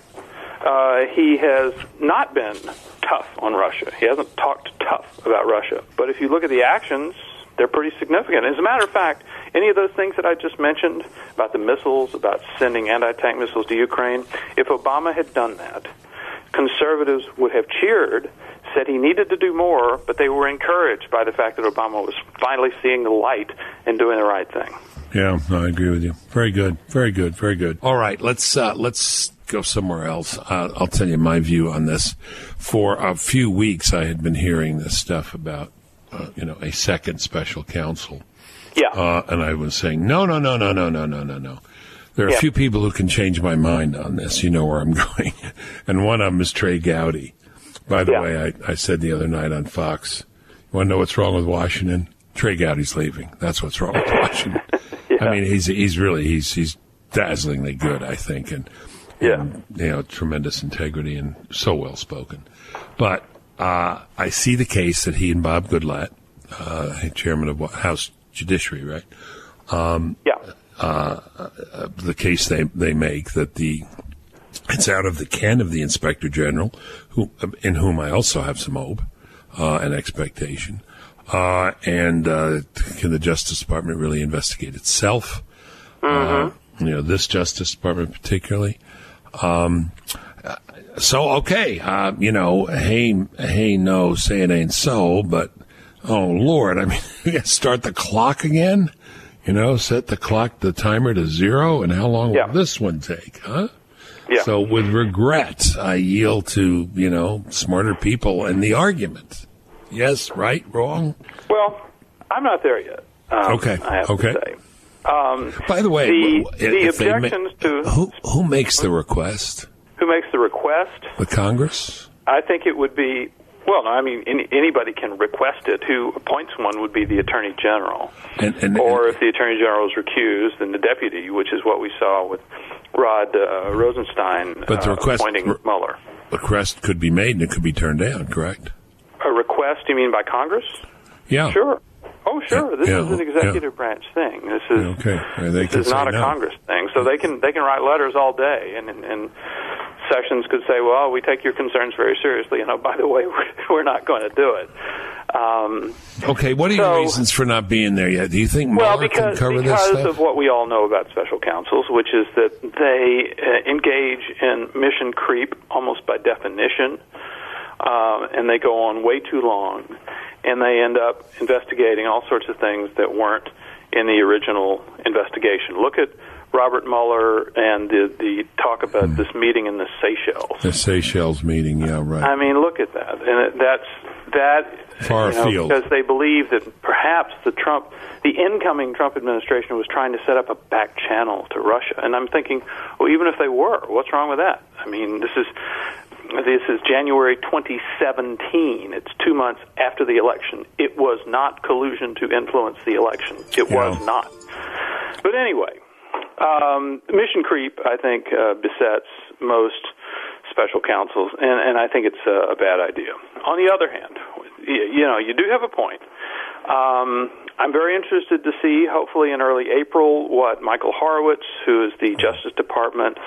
uh, he has not been tough on Russia. He hasn't talked tough about Russia. But if you look at the actions, they're pretty significant. As a matter of fact, any of those things that I just mentioned about the missiles, about sending anti tank missiles to Ukraine, if Obama had done that, conservatives would have cheered said he needed to do more, but they were encouraged by the fact that Obama was finally seeing the light and doing the right thing. Yeah, I agree with you. Very good, very good, very good. All right, let's uh, let's go somewhere else. Uh, I'll tell you my view on this. For a few weeks, I had been hearing this stuff about uh, you know a second special counsel. Yeah, uh, and I was saying no, no, no, no, no, no, no, no, no. There are yeah. a few people who can change my mind on this. You know where I'm going, and one of them is Trey Gowdy. By the yeah. way, I, I said the other night on Fox, you want to know what's wrong with Washington? Trey Gowdy's leaving. That's what's wrong with Washington. yeah. I mean, he's he's really he's he's dazzlingly good, I think, and yeah, and, you know, tremendous integrity and so well spoken. But uh, I see the case that he and Bob Goodlatte, uh, chairman of House Judiciary, right? Um, yeah. Uh, the case they they make that the it's out of the ken of the inspector general, who in whom I also have some hope uh, and expectation. Uh, and uh, can the Justice Department really investigate itself? Mm-hmm. you know, this Justice Department particularly. Um, so okay, uh, you know, hey, hey, no, say it ain't so, but oh Lord, I mean, start the clock again. You know, set the clock, the timer to zero, and how long yeah. will this one take, huh? Yeah. So with regret, I yield to you know smarter people and the argument. Yes, right, wrong. Well, I'm not there yet. Um, okay. okay. Um, By the way, the, the objections ma- to who who makes the request? Who makes the request? The Congress. I think it would be well, I mean any, anybody can request it. Who appoints one would be the Attorney General, and, and, or and, if the Attorney General is recused, then the deputy, which is what we saw with Rod uh, Rosenstein but the uh, request, appointing re- Mueller. Request could be made and it could be turned down. Correct. A request? You mean by Congress? Yeah. Sure. Oh, sure. This yeah, is an executive yeah. branch thing. This is okay. They this is not a no. Congress thing. So they can they can write letters all day, and, and and Sessions could say, "Well, we take your concerns very seriously." You know, by the way, we're, we're not going to do it. Um, okay, what are so, your reasons for not being there yet? Do you think Mueller well, because, can cover because of what we all know about special counsels, which is that they uh, engage in mission creep almost by definition, uh, and they go on way too long, and they end up investigating all sorts of things that weren't in the original investigation. Look at Robert Mueller and the the talk about Hmm. this meeting in the Seychelles. The Seychelles meeting, yeah, right. I mean, look at that, and it, that's that Far you know, afield. because they believe that perhaps the Trump, the incoming Trump administration was trying to set up a back channel to Russia, and I'm thinking, well, even if they were, what's wrong with that? I mean, this is this is January 2017. It's two months after the election. It was not collusion to influence the election. It Yeah. was not. But anyway, um, mission creep, I think, uh, besets most special counsels, and, and I think it's a, a bad idea. On the other hand, you, you know, you do have a point. Um, I'm very interested to see, hopefully in early April, what Michael Horowitz, who is the Justice Department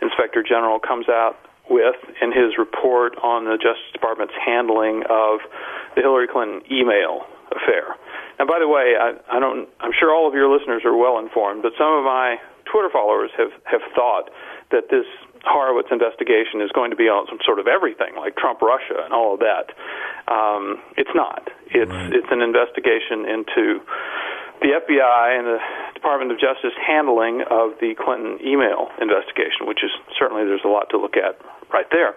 Inspector General, comes out with in his report on the Justice Department's handling of the Hillary Clinton email affair. And by the way, I, I don't. I'm sure all of your listeners are well informed, but some of my Twitter followers have have thought that this Horowitz investigation is going to be on some sort of everything, like Trump Russia and all of that. Um, it's not. It's Right. it's an investigation into the FBI and the Department of Justice handling of the Clinton email investigation, which is certainly there's a lot to look at right there.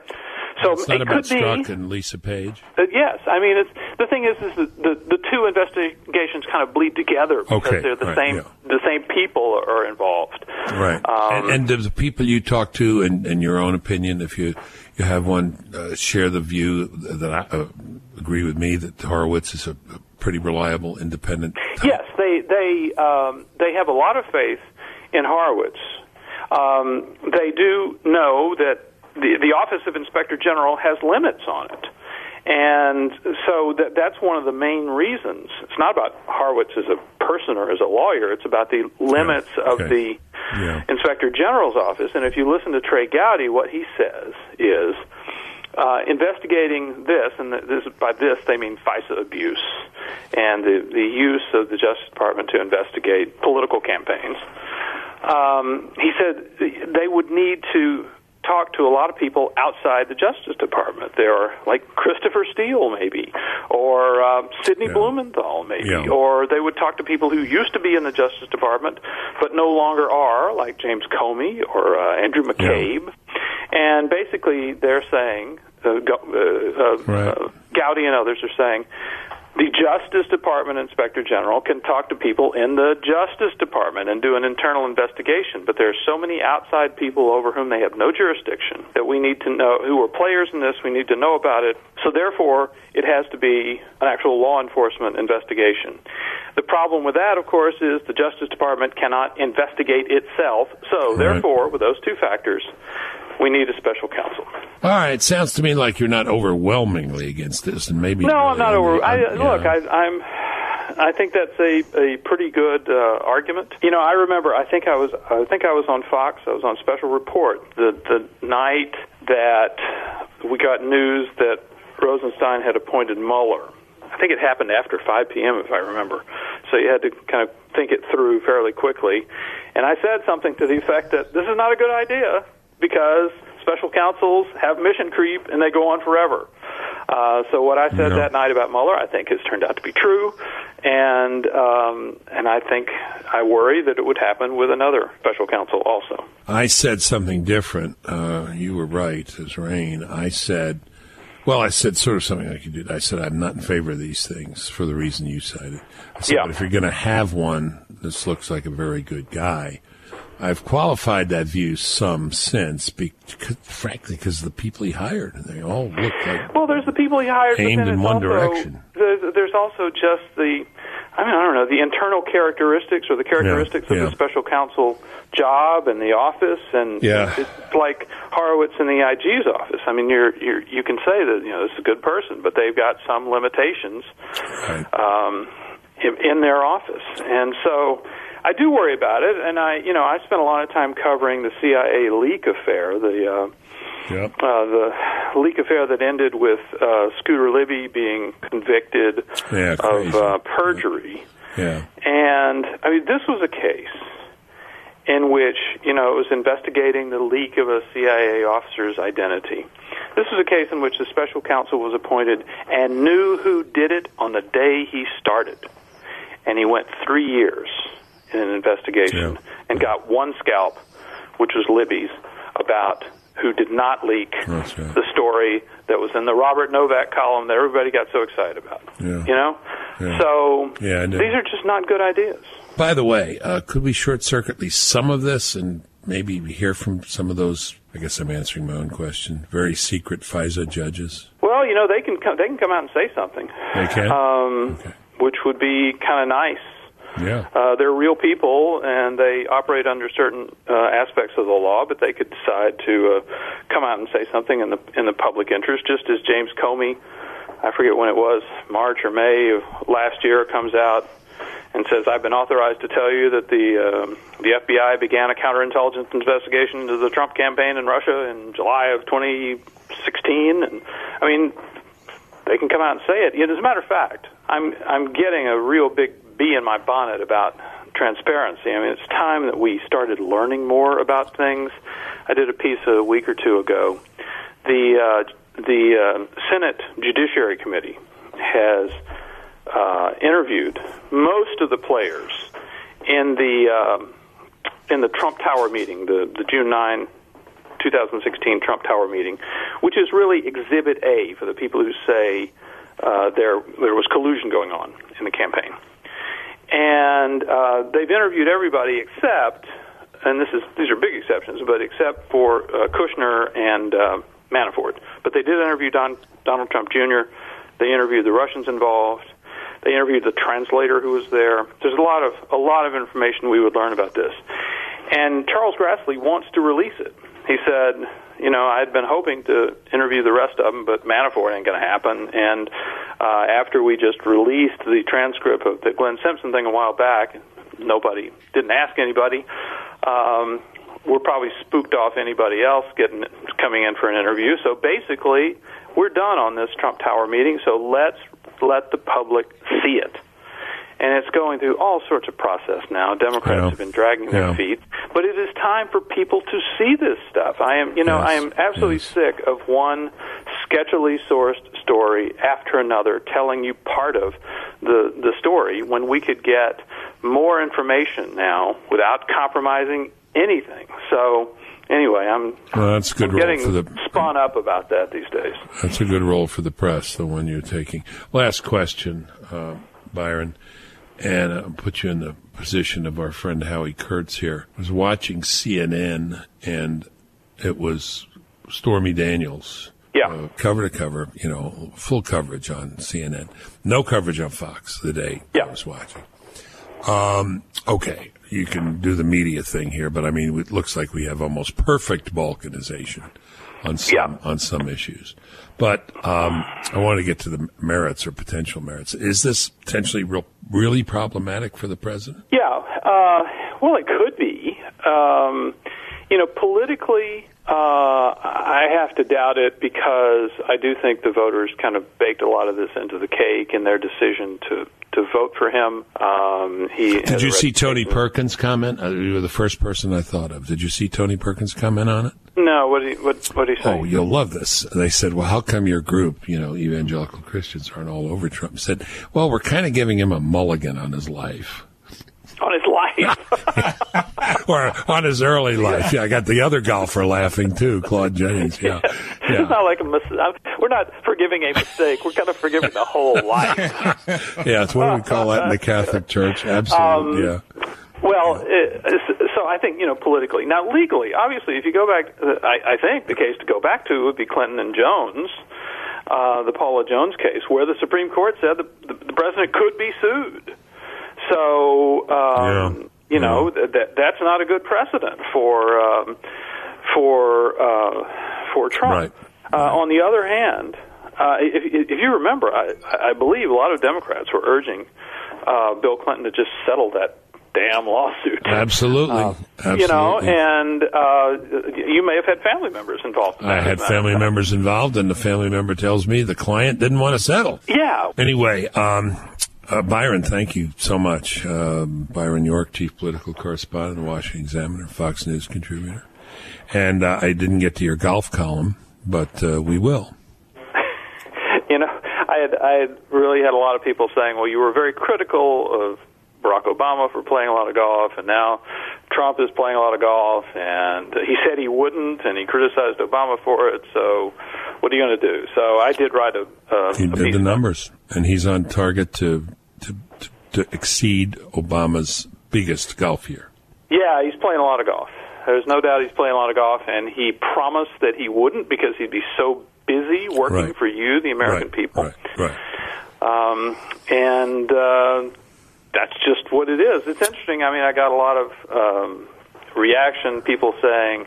So it's not it about could be. Strzok and Lisa Page. Uh, yes, I mean it's the thing is, is the the two investigations kind of bleed together because Okay, they're the right, same yeah. the same people are involved. Right. Um, and, and the people you talk to, in, in your own opinion, if you you have one, uh, share the view that I uh, agree with me that Horowitz is a, a pretty reliable, independent. type? Yes, they they um, they have a lot of faith in Horowitz. Um, they do know that the the Office of Inspector General has limits on it. And so that, that's one of the main reasons. It's not about Horowitz as a person or as a lawyer. It's about the limits of okay. the Yeah. Inspector General's office. And if you listen to Trey Gowdy, what he says is uh, investigating this, and this, by this they mean FISA abuse and the, the use of the Justice Department to investigate political campaigns. Um, he said they would need to talked to a lot of people outside the Justice Department. There are like Christopher Steele, maybe, or uh, Sidney Yeah. Blumenthal, maybe, Yeah. or they would talk to people who used to be in the Justice Department but no longer are, like James Comey or uh, Andrew McCabe. And basically, they're saying, uh, uh, uh, Right. uh, Gowdy and others are saying, the Justice Department Inspector General can talk to people in the Justice Department and do an internal investigation, but there are so many outside people over whom they have no jurisdiction that we need to know who are players in this. We need to know about it. So therefore, it has to be an actual law enforcement investigation. The problem with that, of course, is the Justice Department cannot investigate itself. So Right. therefore, with those two factors, we need a special counsel. All right, sounds to me like you're not overwhelmingly against this, and maybe No, really I'm not over. I, yeah. Look, I, I'm. I think that's a, a pretty good uh, argument. You know, I remember. I think I was. I think I was on Fox. I was on Special Report the the night that we got news that Rosenstein had appointed Mueller. I think it happened after 5 p.m. if I remember. So you had to kind of think it through fairly quickly. And I said something to the effect that this is not a good idea because special counsels have mission creep and they go on forever. Uh, so what I said Yeah. that night about Mueller, I think, has turned out to be true, and um, and I think I worry that it would happen with another special counsel also. I said something different. Uh, you were right, as rain. I said, well, I said sort of something like you did. I said I'm not in favor of these things for the reason you cited. I said, Yeah. but if you're going to have one, this looks like a very good guy. I've qualified that view some since, because, frankly, because of the people he hired, and they all look like Well, there's the people he hired, Aimed in one also, direction. There's, also just the, I mean, I don't know, the internal characteristics or the characteristics yeah. of the special counsel job and the office, and Yeah. it's like Horowitz in the IG's office. I mean, you're, you're you can say that you know this is a good person, but they've got some limitations right. um, in, in their office, and so I do worry about it. And I, you know, I spent a lot of time covering the CIA leak affair, the uh, Yep. uh, the leak affair that ended with uh, Scooter Libby being convicted Yeah, of uh, perjury. Yeah. And I mean, this was a case in which you know it was investigating the leak of a CIA officer's identity. This was a case in which the special counsel was appointed and knew who did it on the day he started, and he went three years in an investigation Yeah. and got one scalp, which was Libby's, about who did not leak right. the story that was in the Robert Novak column that everybody got so excited about. Yeah. You know, Yeah. so Yeah, these are just not good ideas. By the way, uh, could we short circuit at least some of this and maybe we hear from some of those? I guess I'm answering my own question. Very secret FISA judges. Well, you know, they can come, they can come out and say something, They can. um, Okay. which would be kind of nice. Yeah. Uh, they're real people, and they operate under certain uh, aspects of the law. But they could decide to uh, come out and say something in the in the public interest, just as James Comey, I forget when it was, March or May of last year, comes out and says, "I've been authorized to tell you that the um, the FBI began a counterintelligence investigation into the Trump campaign in Russia in July of 2016." And I mean, they can come out and say it. As a matter of fact, I'm I'm getting a real big bee in my bonnet about transparency. I mean, it's time that we started learning more about things. I did a piece a week or two ago. The uh, the uh, Senate Judiciary Committee has uh, interviewed most of the players in the um in the Trump Tower meeting, the the June 9 2016 Trump Tower meeting, which is really Exhibit A for the people who say uh, there there was collusion going on in the campaign. And uh, they've interviewed everybody except, and this is these are big exceptions, but except for uh, Kushner and uh, Manafort. But they did interview Don, Donald Trump Jr. They interviewed the Russians involved. They interviewed the translator who was there. There's a lot of a lot of information we would learn about this. And Charles Grassley wants to release it. He said, you know, I'd been hoping to interview the rest of them, but Manafort ain't going to happen. And uh, after we just released the transcript of the Glenn Simpson thing a while back, nobody didn't ask anybody. Um, we're probably spooked off anybody else getting coming in for an interview. So basically, we're done on this Trump Tower meeting. So let's let the public see it. And it's going through all sorts of process now. Democrats have been dragging Yeah. their feet. But it is time for people to see this stuff. I am, you know, Yes, I am absolutely yes. sick of one sketchily sourced story after another telling you part of the the story when we could get more information now without compromising anything. So anyway, I'm, Well, that's good I'm getting the spun up about that these days. That's a good role for the press, the one you're taking. Last question, uh, Byron, and I'll put you in the position of our friend Howie Kurtz here. I was watching CNN, and it was Stormy Daniels. Yeah. Uh, cover to cover, you know, full coverage on CNN. No coverage on Fox the day Yeah. I was watching. Um, okay, you can do the media thing here, but I mean, it looks like we have almost perfect balkanization on some Yeah. on some issues. But um, I want to get to the merits or potential merits. Is this potentially real, really problematic for the president? Yeah, uh, well, it could be. Um, you know, politically, uh, I have to doubt it because I do think the voters kind of baked a lot of this into the cake in their decision to to vote for him. Um, he Did you see Tony Perkins' comment? Uh, you were the first person I thought of. Did you see Tony Perkins' comment on it? No, what did he, what what did he say? Oh, you'll love this. They said, well, how come your group, you know, evangelical Christians aren't all over Trump? Said, well, we're kind of giving him a mulligan on his life. On his life. or on his early life. Yeah, I got the other golfer laughing too, Claude Jennings. Yeah. It's Yeah. not like a mis- We're not forgiving a mistake. We're kind of forgiving the whole life. Yeah, it's what do we call that in the Catholic Church? Absolutely. yeah. Well, so I think you know politically. Now, legally, obviously, if you go back, uh, I, I think the case to go back to would be Clinton and Jones, uh, the Paula Jones case, where the Supreme Court said the, the, the president could be sued. So, um, Yeah. you know, th- that that's not a good precedent for um, for uh, for Trump. Right. Uh, on the other hand, uh, if, if you remember, I, I believe a lot of Democrats were urging uh, Bill Clinton to just settle that damn lawsuit. Absolutely. Absolutely. You know, and uh, you may have had family members involved. In I had as a matter of family members involved, and the family member tells me the client didn't want to settle. Yeah. Anyway, um, uh, Byron, thank you so much. Um, Byron York, chief political correspondent, Washington Examiner, Fox News contributor. And uh, I didn't get to your golf column, but uh, we will. you know, I had I had really had a lot of people saying, "Well, you were very critical of Barack Obama for playing a lot of golf, and now Trump is playing a lot of golf, and he said he wouldn't, and he criticized Obama for it. So, what are you going to do?" So, I did write a, uh, He a did the numbers, and he's on target to to, exceed Obama's biggest golf year. Yeah, he's playing a lot of golf. There's no doubt he's playing a lot of golf, and he promised that he wouldn't because he'd be so busy working Right. for you, the American right, people. Right, right. um, and uh, that's just what it is. It's interesting. I mean, I got a lot of um, reaction, people saying,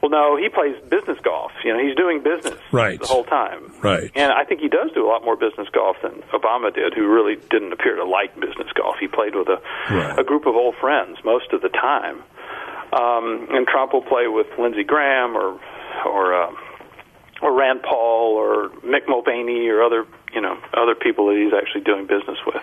"Well, no, he plays business golf. You know, he's doing business Right. the whole time." Right. And I think he does do a lot more business golf than Obama did, who really didn't appear to like business golf. He played with a Right. a group of old friends most of the time. Um, and Trump will play with Lindsey Graham or or uh, or Rand Paul or Mick Mulvaney or other you know other people that he's actually doing business with.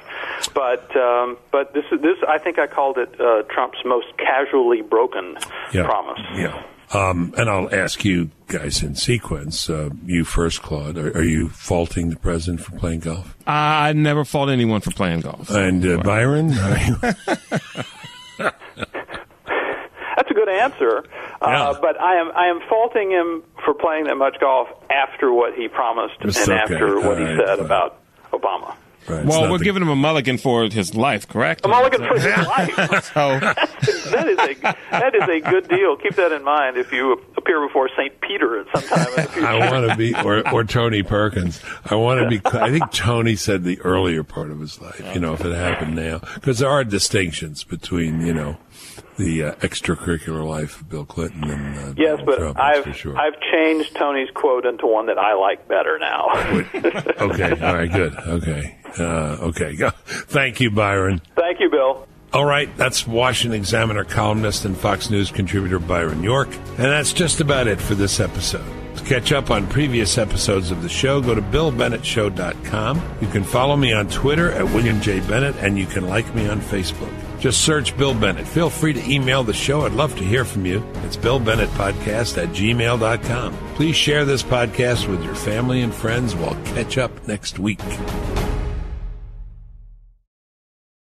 But um, but this is this I think I called it uh, Trump's most casually broken Yeah. promise. Yeah. Um, and I'll ask you guys in sequence. Uh, you first, Claude. Are, are you faulting the president for playing golf? I never fault anyone for playing golf. And uh, Byron. That's a good answer. Yeah. Uh, but I am I am faulting him for playing that much golf after what he promised It's and okay. after what he said fine. about Obama. Right, well, we're the- giving him a mulligan for his life, correct? A mulligan for his life. So, that is a that is a good deal. Keep that in mind if you appear before St. Peter at some time in the future. I want to be, or, or Tony Perkins. I want to be. I think Tony said the earlier part of his life. You know, if it happened now, because there are distinctions between you know the uh, extracurricular life of Bill Clinton and uh, Yes, Donald but Trump. I've sure. I've changed Tony's quote into one that I like better now. okay, all right, good. Okay, uh, okay. Go. Thank you, Byron. Thank you, Bill. All right, that's Washington Examiner columnist and Fox News contributor Byron York. And that's just about it for this episode. To catch up on previous episodes of the show, go to BillBennettShow.com. You can follow me on Twitter at William J. Bennett, and you can like me on Facebook. Just search Bill Bennett. Feel free to email the show. I'd love to hear from you. It's Bill Bennett Podcast at gmail.com. Please share this podcast with your family and friends. We'll catch up next week.